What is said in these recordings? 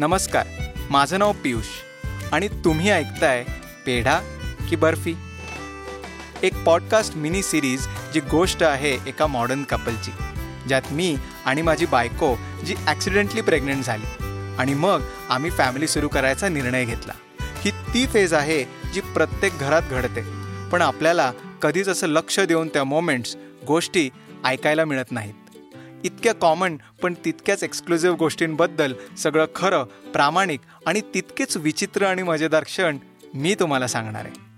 नमस्कार माझं नाव पियुष आणि तुम्ही ऐकताय पेढा की बर्फी. एक पॉडकास्ट मिनी सिरीज जी गोष्ट आहे एका मॉडर्न कपलची ज्यात मी आणि माझी बायको जी ॲक्सिडेंटली प्रेग्नंट झाली आणि मग आम्ही फॅमिली सुरू करायचा निर्णय घेतला. ही ती फेज आहे जी प्रत्येक घरात घडते पण आपल्याला कधीच असं लक्ष देऊन त्या मोमेंट्स गोष्टी ऐकायला मिळत नाहीत. तितक्या कॉमन पण तितक्याच एक्सक्लुझिव्ह गोष्टींबद्दल सगळं खरं प्रामाणिक आणि तितकेच विचित्र आणि मजेदार क्षण मी तुम्हाला सांगणार आहे.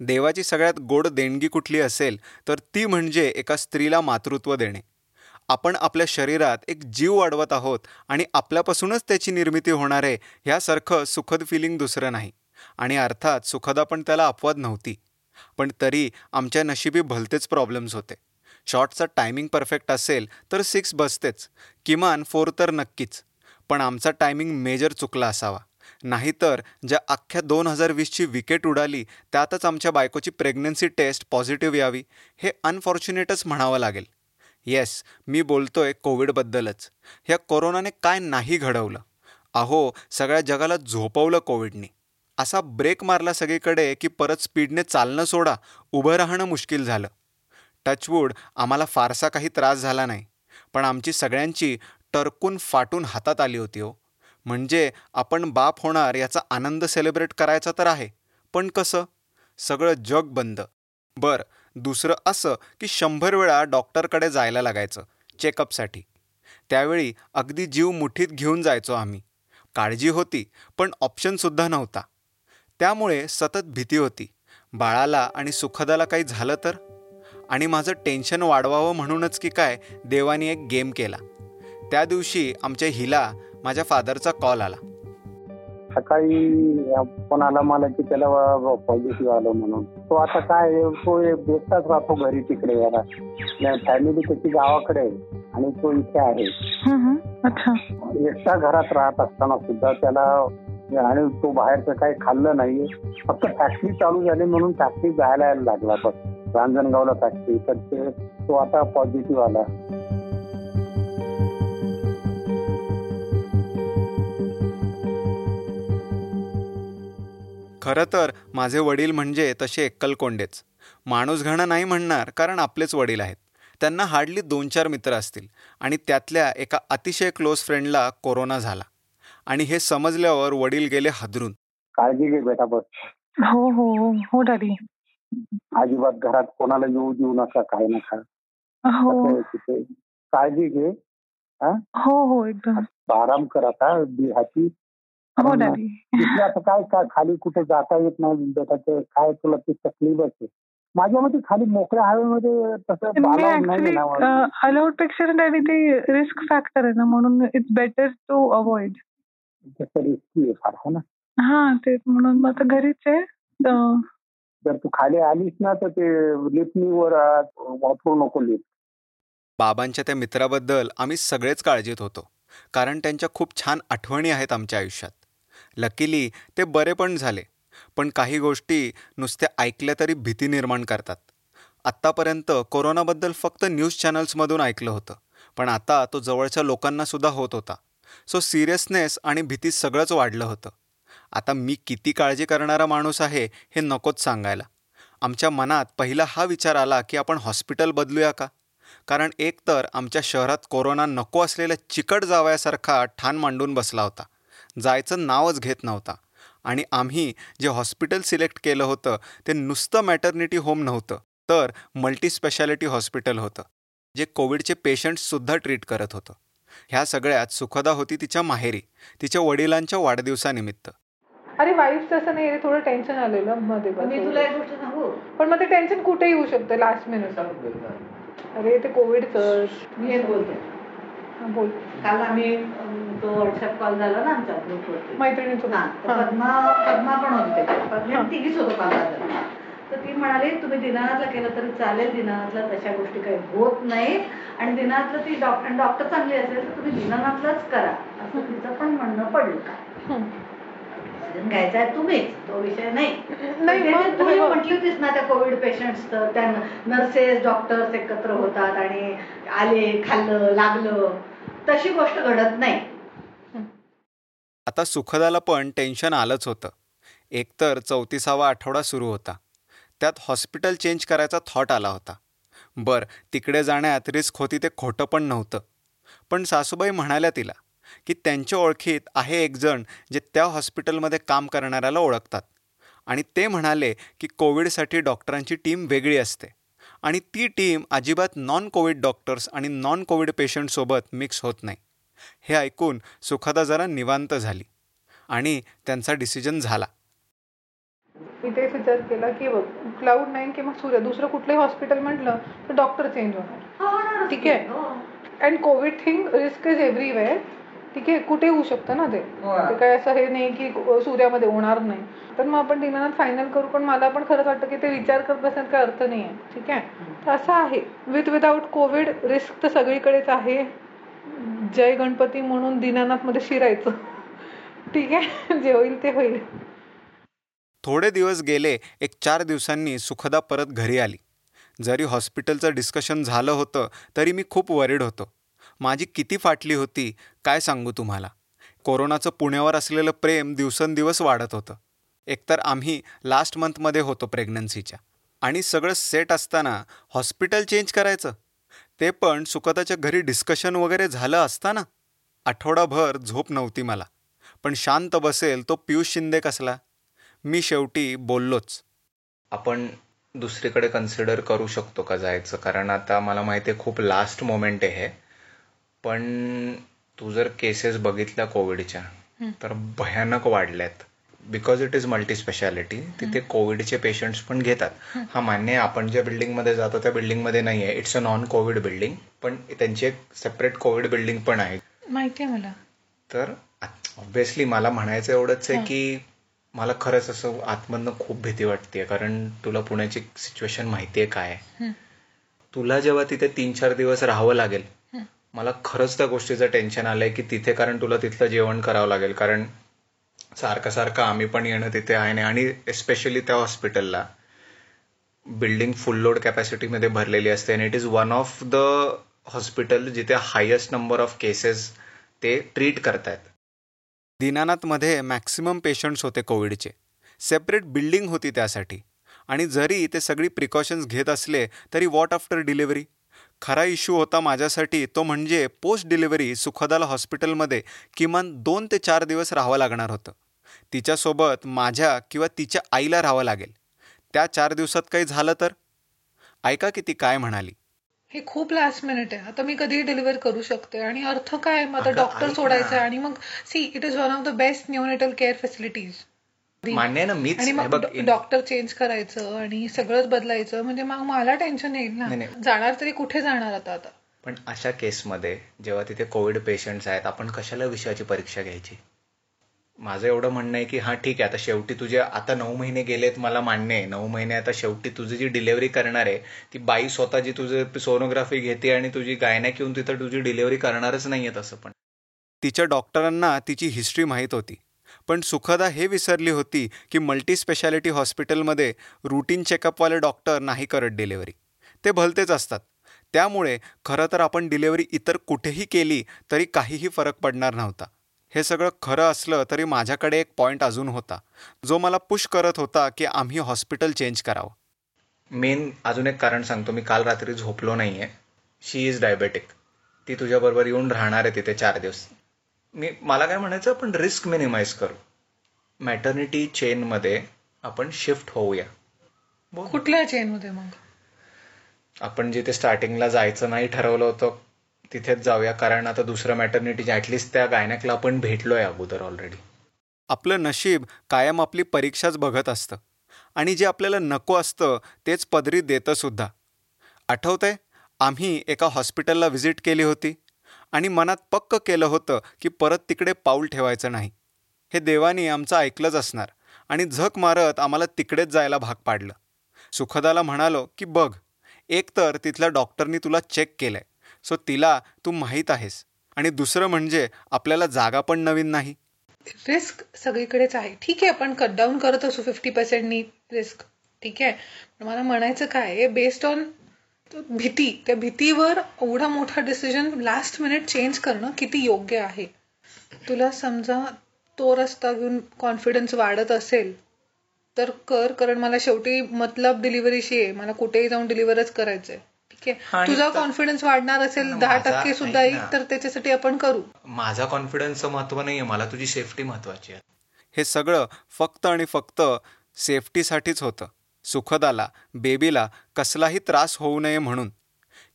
देवाची सगळ्यात गोड देणगी कुठली असेल तर ती म्हणजे एका स्त्रीला मातृत्व देणे. आपण आपल्या शरीरात एक जीव वाढवत आहोत आणि आपल्यापासूनच त्याची निर्मिती होणार आहे ह्यासारखं सुखद फिलिंग दुसरं नाही. आणि अर्थात सुखदा पण त्याला अपवाद नव्हती. पण तरी आमच्या नशिबी भलतेच प्रॉब्लेम्स होते. शॉटचा टायमिंग परफेक्ट असेल तर सिक्स बसतेच. किमान फोर तर नक्कीच. पण आमचा टायमिंग मेजर चुकला असावा. नाहीतर ज्या अख्ख्या दोन हजार वीसची विकेट उडाली त्यातच आमच्या बायकोची प्रेग्नन्सी टेस्ट पॉझिटिव्ह यावी हे अनफॉर्च्युनेटच म्हणावं लागेल. येस मी बोलतोय कोविडबद्दलच. ह्या कोरोनाने काय नाही घडवलं? अहो सगळ्या जगाला झोपवलं कोविडने. असा ब्रेक मारला सगळीकडे की परत स्पीडने चालणं सोडा उभं राहणं मुश्किल झालं. टचवूड आम्हाला फारसा काही त्रास झाला नाही. पण आमची सगळ्यांची टरकून फाटून हातात आली होती हो. म्हणजे आपण बाप होणार याचा आनंद सेलिब्रेट करायचा तर आहे. पण कसं? सगळं जग बंद. बरं दुसरं असं की शंभर वेळा डॉक्टरकडे जायला लागायचं चेकअपसाठी. त्यावेळी अगदी जीव मुठीत घेऊन जायचो आम्ही. काळजी होती पण ऑप्शनसुद्धा नव्हता. त्यामुळे सतत भीती होती. बाळाला आणि सुखदाला काही झालं तर? आणि माझं टेन्शन वाढवावं म्हणूनच की काय देवानी एक गेम केला. त्या दिवशी आमच्या हिला माझ्या फादरचा कॉल आला. सकाळी फोन आला मला की त्याला पॉझिटिव्ह आलं म्हणून. तो आता काय तो बेसताच राहतो घरी तिकडे याला फॅमिली त्याची गावाकडे आणि तो इथे आहे. एकटा घरात राहत असताना सुद्धा त्याला आणि तो बाहेरचं काही खाल्लं नाही फक्त फॅक्टरी चालू झाली म्हणून फॅक्टरी जायला लागला. बस रांजणगावला फॅक्टरी तर ते तो आता पॉझिटिव्ह आला. खरं तर माझे वडील म्हणजे तसे एक्कलकोंडेच माणूस घणं नाही म्हणणार कारण आपलेच वडील आहेत. त्यांना हार्डली दोन चार मित्र असतील आणि त्यातल्या एका अतिशय क्लोज फ्रेंडला कोरोना झाला. आणि हे समजल्यावर वडील गेले हदरून. काळजी घे बेटा बस. हो हो हो हो डॅडी. अजिबात घरात कोणाला येऊ देऊ नका काय नका. हो. काळजी घे हो? हो एकदम. आराम कर आता तिथलं आता काय काय खाली कुठे जाता येत नाही बेटाचं काय तुला ती तकलीफ आहे. माझ्या मते खाली मोकळ्या हवेमध्ये तसं अलाउडपेक्षा डॅडी ते रिस्क फॅक्टर आहे ना म्हणून it's better to avoid risky आहे फार ना? हा ते म्हणून मग आता घरीच आहे. जर तू खाली आलीस ना तर ते लिफ्टनी वर वापरू नको लिफ्ट बाबांच्या त्या मित्राबद्दल आम्ही सगळेच काळजीत होतो. कारण त्यांच्या खूप छान आठवणी आहेत आमच्या आयुष्यात. लकीली ते बरे पण झाले. पण काही गोष्टी नुसत्या ऐकल्या तरी भीती निर्माण करतात. आत्तापर्यंत कोरोनाबद्दल फक्त न्यूज चॅनल्समधून ऐकलं होतं. पण आता तो जवळच्या लोकांनासुद्धा होत होता. सो सिरियसनेस आणि भीती सगळंच वाढलं होतं. आता मी किती काळजी करणारा माणूस आहे हे नकोच सांगायला. आमच्या मनात पहिला हा विचार आला की आपण हॉस्पिटल बदलूया का? कारण एक तर आमच्या शहरात कोरोना नको असलेल्या चिकट जावयासारखा ठाण मांडून बसला होता. जायचं नावच घेत नव्हता. आणि आम्ही जे हॉस्पिटल सिलेक्ट केलं होतं ते नुसतं मॅटर्निटी होम नव्हतं तर मल्टी स्पेशालिटी हॉस्पिटल होतं जे कोविडचे पेशंट्ससुद्धा ट्रीट करत होतं. ह्या सगळ्यात सुखदा होती तिच्या माहेरी तिच्या वडिलांच्या वाढदिवसानिमित्त. अरे वाईफ तसं नाही थोडं टेन्शन आलेलं मध्ये मी तुला एक गोष्ट सांगू? पण मग ते टेन्शन कुठे येऊ शकतं लास्ट मिनिट अरे ते कोविडचं. मी एक बोलते. बोल. काल आम्ही तो व्हॉट्सअप कॉल झाला ना आमच्या ग्रुपवरती मैत्रिणीचं हा पद्मा पद्मा पण होते पद्मा तिघीच होतो काल तर ती म्हणाली तुम्ही दिनानाथला केलं तरी चालेल दिनानाथला तशा गोष्टी काही होत नाही आणि दिनानाथला ती डॉक्टर डॉक्टर चांगली असेल तर तुम्ही दिनानाथलाच करा. असं तिचं पण म्हणणं पडलं. का घ्यायचा आहे तुम्हीच. तो विषय नाही. नाही, ते मग तू हे. म्हटली होतीस ना त्या कोविड पेशंट्स तर त्या नर्सेस डॉक्टर्स एकत्र होतात आणि आले खाल्लं लागलं. तशी गोष्ट घडत नाही. आता सुखदाला पण टेन्शन आलंच होतं. एकतर चौतीसावा आठवडा सुरू होता. त्यात हॉस्पिटल चेंज करायचा थॉट आला होता. बरं तिकडे जाण्यात रिस्क होती ते खोटं पण नव्हतं. पण सासूबाई म्हणाल्या तिला की त्यांच्या ओळखीत आहे एक जण जे त्या हॉस्पिटलमध्ये काम करणाऱ्याला ओळखतात. आणि ते म्हणाले की कोविडसाठी डॉक्टरांची टीम वेगळी असते. आणि ती टीम अजिबात नॉन कोविड डॉक्टर्स आणि नॉन कोविड पेशंटसोबत मिक्स होत नाही. हे ऐकून सुखदा जरा निवांत झाली आणि त्यांचा डिसिजन झाला. मी तेच विचार केला की बघ क्लाउड नाईन किंवा सूर्य दुसरं कुठलंही हॉस्पिटल म्हटलं तर डॉक्टर चेंज होणार. ठीक आहे. हो. And covid thing risk is everywhere ठीक आहे? कुठे होऊ शकतं ना ते? ते काय असं हे नाही की सूर्यामध्ये होणार नाही. तर मग आपण दिनानाथ फायनल करू पण मला पण खरंच वाटतं की ते विचार करत बसण्यात काय अर्थ नाही आहे. ठीक आहे? तर असं आहे. विथ विदाऊट कोविड रिस्क तर सगळीकडेच आहे. जय गणपती म्हणून दिनानाथमध्ये शिरायचं ठीक आहे? जे होईल ते होईल. थोडे दिवस गेले एक चार दिवसांनी सुखदा परत घरी आली. जरी हॉस्पिटलचं डिस्कशन झालं होतं तरी मी खूप वरीड होतो. माझी किती फाटली होती काय सांगू तुम्हाला? कोरोनाचं पुण्यावर असलेलं प्रेम दिवसेंदिवस वाढत होतं. एकतर आम्ही लास्ट मंथमध्ये होतो प्रेग्नन्सीच्या आणि सगळं सेट असताना हॉस्पिटल चेंज करायचं? ते पण सुखदाच्या घरी डिस्कशन वगैरे झालं असताना. आठवडाभर झोप नव्हती मला. पण शांत बसेल तो पियुष शिंदे कसला? मी शेवटी बोललोच. आपण दुसरीकडे कन्सिडर करू शकतो का जायचं? कारण आता मला माहिती आहे खूप लास्ट मोमेंट आहे हे. पण तू जर केसेस बघितल्या कोविडच्या तर भयानक वाढल्यात. Because it is multi speciality तिथे कोविडचे पेशंट्स पण घेतात. हा मान्य आहे आपण ज्या बिल्डिंगमध्ये जातो त्या बिल्डिंगमध्ये नाही आहे it's a non covid building पण त्यांची एक सेपरेट कोविड बिल्डिंग पण आहे. माहिती आहे मला. तर ऑब्व्हियसली मला म्हणायचं एवढंच आहे की मला खरंच असं आतमधनं खूप भीती वाटते कारण तुला पुण्याची सिच्युएशन माहिती आहे काय. तुला जेव्हा तिथे तीन चार दिवस राहावं लागेल मला खरंच त्या गोष्टीचं टेन्शन आलंय की तिथे कारण तुला तिथलं जेवण करावं लागेल. कारण सारखं सारखं आम्ही पण येणं तिथे आहे नाही आणि एस्पेशली त्या हॉस्पिटलला बिल्डिंग फुल लोड कॅपॅसिटीमध्ये भरलेली असते आणि it is one of the hospital जिथे हायेस्ट नंबर ऑफ केसेस ते ट्रीट करतायत. दीनानाथमध्ये मॅक्सिमम पेशंट्स होते कोविडचे सेपरेट बिल्डिंग होती त्यासाठी. आणि जरी ते सगळी प्रिकॉशन्स घेत असले तरी वॉट आफ्टर डिलिव्हरी खरा इश्यू होता माझ्यासाठी तो म्हणजे पोस्ट डिलिव्हरी सुखदाला हॉस्पिटलमध्ये किमान दोन ते चार दिवस राहावं लागणार होतं. तिच्यासोबत माझ्या किंवा तिच्या आईला राहावं लागेल. त्या चार दिवसात काही झालं तर? ऐका की ती काय म्हणाली. हे खूप लास्ट मिनिट आहे. आता मी कधी डिलिव्हर करू शकते आणि अर्थ काय मग आता डॉक्टर सोडायचं. आणि मग see it is one of the best neonatal care facilities मान्य आहे ना मीच आणि हे मग बघ डॉ- डॉक्टर चेंज करायचं आणि सगळंच बदलायचं. म्हणजे मग मला टेन्शन येईल नाही, ना. नाही. जाणार तरी कुठे जाणार आता आता? पण अशा केसमध्ये जेव्हा तिथे कोविड पेशंट्स आहेत आपण कशाला विषयाची परीक्षा घ्यायची? माझं एवढं म्हणणं आहे की हा ठीक आहे आता शेवटी तुझे आता नऊ महिने गेलेत मला मान्य आहे. नऊ महिने आता शेवटी तुझी जी डिलिव्हरी करणार आहे ती बाई स्वतः जी तुझं सोनोग्राफी घेते आणि तुझी गायना येऊन तिथं तुझी डिलिव्हरी करणारच नाहीये तसं पण. तिच्या डॉक्टरांना तिची हिस्ट्री माहीत होती. पण सुखदा हे विसरली होती की मल्टी स्पेशालिटी हॉस्पिटलमध्ये रुटीन चेकअपवाले डॉक्टर नाही करत डिलेवरी ते भलतेच असतात. त्यामुळे खरं तर आपण डिलेवरी इतर कुठेही केली तरी काहीही फरक पडणार नव्हता. हे सगळं खरं असलं तरी माझ्याकडे एक पॉईंट अजून होता जो मला पुश करत होता की आम्ही हॉस्पिटल चेंज करावं. मेन अजून एक कारण सांगतो मी काल रात्री झोपलो नाहीये. शी इज डायबेटिक ती तुझ्याबरोबर येऊन राहणार आहे तिथे चार दिवस. मी मला काय म्हणायचं आपण रिस्क मिनिमाइज करू. मॅटर्निटी चेनमध्ये आपण शिफ्ट होऊया. कुठल्या चेन मध्ये मग? आपण जिथे स्टार्टिंगला जायचं नाही ठरवलं होतं तिथेच जाऊया कारण आता दुसरं मॅटर्निटी ऍटलिस्ट त्या गायनॅकला आपण भेटलोय अगोदर ऑलरेडी आपलं नशीब कायम आपली परीक्षाच बघत असतं. आणि जे आपल्याला नको असतं तेच पदरी देतं सुद्धा. आठवतंय? आम्ही एका हॉस्पिटलला व्हिजिट केली होती. आणि मनात पक्क केलं होतं की परत तिकडे पाऊल ठेवायचं नाही. हे देवानी आमचं ऐकलंच असणार. आणि झक मारत आम्हाला तिकडेच जायला भाग पाडलं. सुखदाला म्हणालो की बघ एक तर तिथल्या डॉक्टरनी तुला चेक केलंय. सो तिला तू माहीत आहेस. आणि दुसरं म्हणजे आपल्याला जागा पण नवीन नाही. रिस्क सगळीकडेच आहे. ठीक आहे आपण कट डाऊन करत असू फिफ्टी पर्सेंटनी रिस्क ठीक आहे. पण मला म्हणायचं काय बेस्ड ऑन भीती त्या भीतीवर एवढा मोठा डिसिजन लास्ट मिनिट चेंज करणं किती योग्य आहे? तुला समजा तो रस्ता घेऊन कॉन्फिडन्स वाढत असेल तर कर कारण मला शेवटी मतलब डिलिव्हरीशी आहे. मला कुठेही जाऊन डिलिव्हरच करायचंय. आहे आणि तुझा कॉन्फिडन्स वाढणार असेल दहा टक्के सुद्धा येईल. तर त्याच्यासाठी आपण करू. माझा कॉन्फिडन्सचं महत्त्व नाहीये मला तुझी सेफ्टी महत्वाची आहे. हे सगळं फक्त आणि फक्त सेफ्टीसाठीच होतं. सुखदाला बेबीला कसलाही त्रास होऊ नये म्हणून.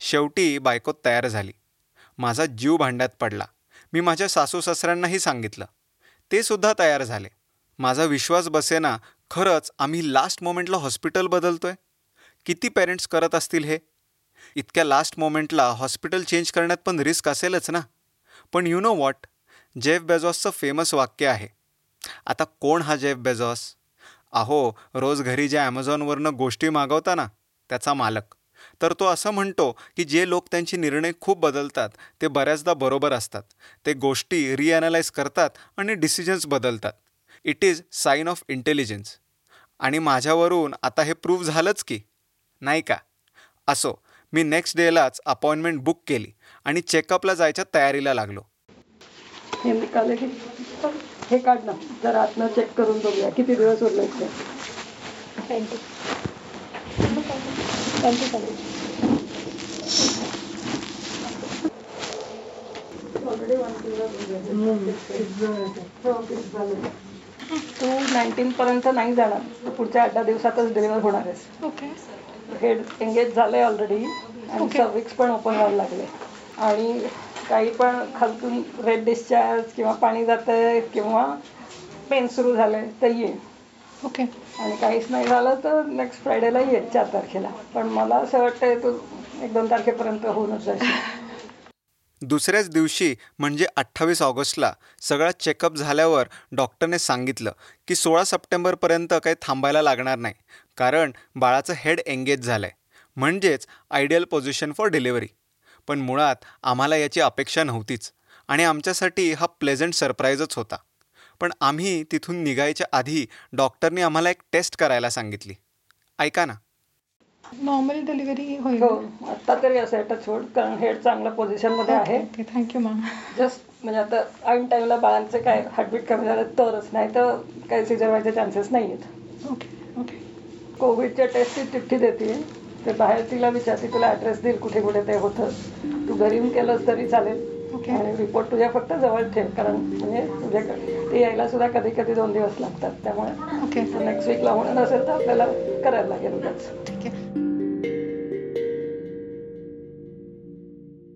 शेवटी बायको तयार झाली. माझा जीव भांड्यात पडला. मी माझ्या सासू सासऱ्यांनाही सांगितलं. ते सुद्धा तयार झाले. माझा विश्वास बसेना खरंच आम्ही लास्ट मोमेंटला हॉस्पिटल बदलतोय? किती पेरेंट्स करत असतील हे? इतक्या लास्ट मोमेंटला हॉस्पिटल चेंज करण्यात पण रिस्क असेलच ना. पण यू नो वॉट जेफ बेझॉसचं फेमस वाक्य आहे. आता कोण हा जेफ बेझॉस? अहो रोज घरी ज्या ॲमेझॉनवरनं गोष्टी मागवता ना त्याचा मालक. तर तो असं म्हणतो की जे लोक त्यांचे निर्णय खूप बदलतात ते बऱ्याचदा बरोबर असतात. ते गोष्टी रिॲनालाइज करतात आणि डिसिजन्स बदलतात. It is sign of intelligence आणि माझ्यावरून आता हे प्रूव्ह झालंच की. नाही का? असो मी नेक्स्ट डेलाच अपॉइंटमेंट बुक केली आणि चेकअपला जायच्या तयारीला लागलो. हे निकाले हे काढ ना जरा आतनं चेक करून बघूया. किती दिवस उरले ते तू नाईन्टीन पर्यंत नाही जाणार. तू पुढच्या आठ दहा दिवसातच डिलिव्हर होणार आहेस. ओके हेड एंगेज झालंय ऑलरेडी आणि सर्विक्स पण ओपन व्हायला लागले. आणि काही पण खालतून रेड डिस्चार्ज किंवा पाणी जातंय किंवा पेन सुरू झालंय तर ये ओके आणि काहीच नाही झालं तर नेक्स्ट फ्रायडेला ये चार तारखेला. पण मला असं वाटतंय तू एक दोन तारखेपर्यंत होऊनच जाशील दुसऱ्याच दिवशी म्हणजे अठ्ठावीस ऑगस्टला सगळा चेकअप झाल्यावर डॉक्टरने सांगितलं की सोळा सप्टेंबरपर्यंत काही थांबायला लागणार नाही. कारण बाळाचं हेड एंगेज झालं आहे म्हणजेच आयडियल पोझिशन फॉर डिलिव्हरी पण मुळात आम्हाला याची अपेक्षा नव्हतीच. आणि आमच्यासाठी हा प्लेझंट सरप्राईजच होता. पण आम्ही तिथून निघायच्या आधी डॉक्टरने आम्हाला एक टेस्ट करायला सांगितली. ऐका ना. नॉर्मल डिलिव्हरी होईल. हो आता तरी असं आहे टचवूड कारण हेड चांगल्या पोझिशनमध्ये आहे. थँक्यू मॅम जस्ट म्हणजे आता ऐन टाइमला बाळांचे काय हार्टबीट कमी झालं तरच नाही तर काही सिजर व्हायचे चान्सेस नाही आहेत ओके ओके कोविडच्या टेस्टची चिठ्ठी देते. ते बाहेर तिला विचारते तुला ऍड्रेस देईल कुठे कुठे ते होतं? तू घरी केलंस तरी चालेल. ओके. आणि रिपोर्ट तुझ्या फक्त जवळ ठेव कारण म्हणजे तुझ्याकडे ते यायला सुद्धा कधी कधी दोन दिवस लागतात. त्यामुळे ओके नेक्स्ट वीकला होणार असेल तर आपल्याला करायला लागेल उगाच. ठीक आहे.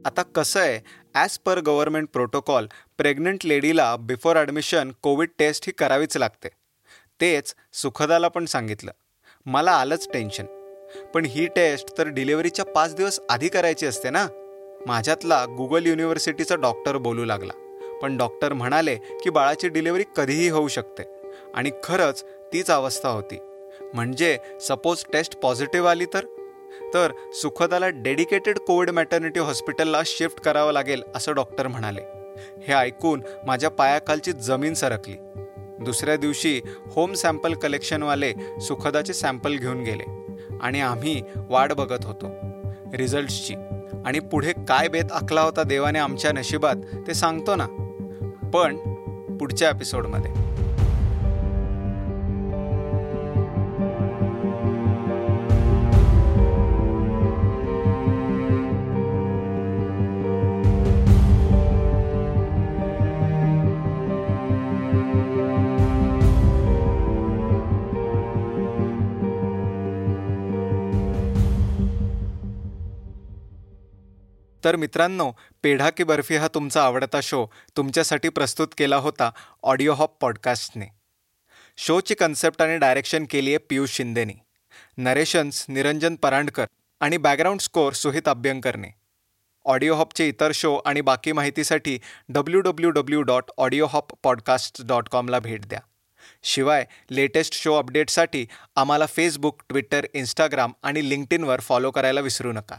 आता कसं आहे as per government protocol pregnant लेडीला before admission covid test ही करावीच लागते. तेच सुखदाला पण सांगितलं. मला आलंच टेन्शन. पण ही टेस्ट तर डिलिव्हरीच्या पाच दिवस आधी करायची असते ना? माझ्यातला गुगल युनिव्हर्सिटीचा डॉक्टर बोलू लागला. पण डॉक्टर म्हणाले की बाळाची डिलिव्हरी कधीही होऊ शकते. आणि खरंच तीच अवस्था होती. म्हणजे सपोज टेस्ट पॉझिटिव्ह आली तर? तर सुखदाला डेडिकेटेड कोविड मॅटर्निटी हॉस्पिटलला शिफ्ट करावं लागेल असं डॉक्टर म्हणाले. हे ऐकून माझ्या पायाखालची जमीन सरकली. दुसऱ्या दिवशी होम सॅम्पल कलेक्शनवाले सुखदाचे सॅम्पल घेऊन गेले. आणि आम्ही वाट बघत होतो. रिझल्ट्सची. आणि पुढे काय बेत आखला होता देवाने आमच्या नशिबात ते सांगतो ना. पण पुढच्या एपिसोडमध्ये. तर मित्रांनो पेढा की बर्फी हा तुमचा आवडता शो. तुमच्यासाठी प्रस्तुत केला होता ऑडिओ हॉप पॉडकास्टने शोची कन्सेप्ट आणि डायरेक्शन केली आहे पियुष शिंदेनी. नरेशन्स निरंजन परांडकर आणि बॅकग्राऊंड स्कोअर सुहित अभ्यंकरने. ऑडिओ हॉपचे इतर शो आणि बाकी माहितीसाठी W W W dot audio hop podcast dot कॉमला भेट द्या. शिवाय लेटेस्ट शो अपडेटसाठी आम्हाला फेसबुक ट्विटर इंस्टाग्राम आणि लिंक्डइनवर फॉलो करायला विसरू नका.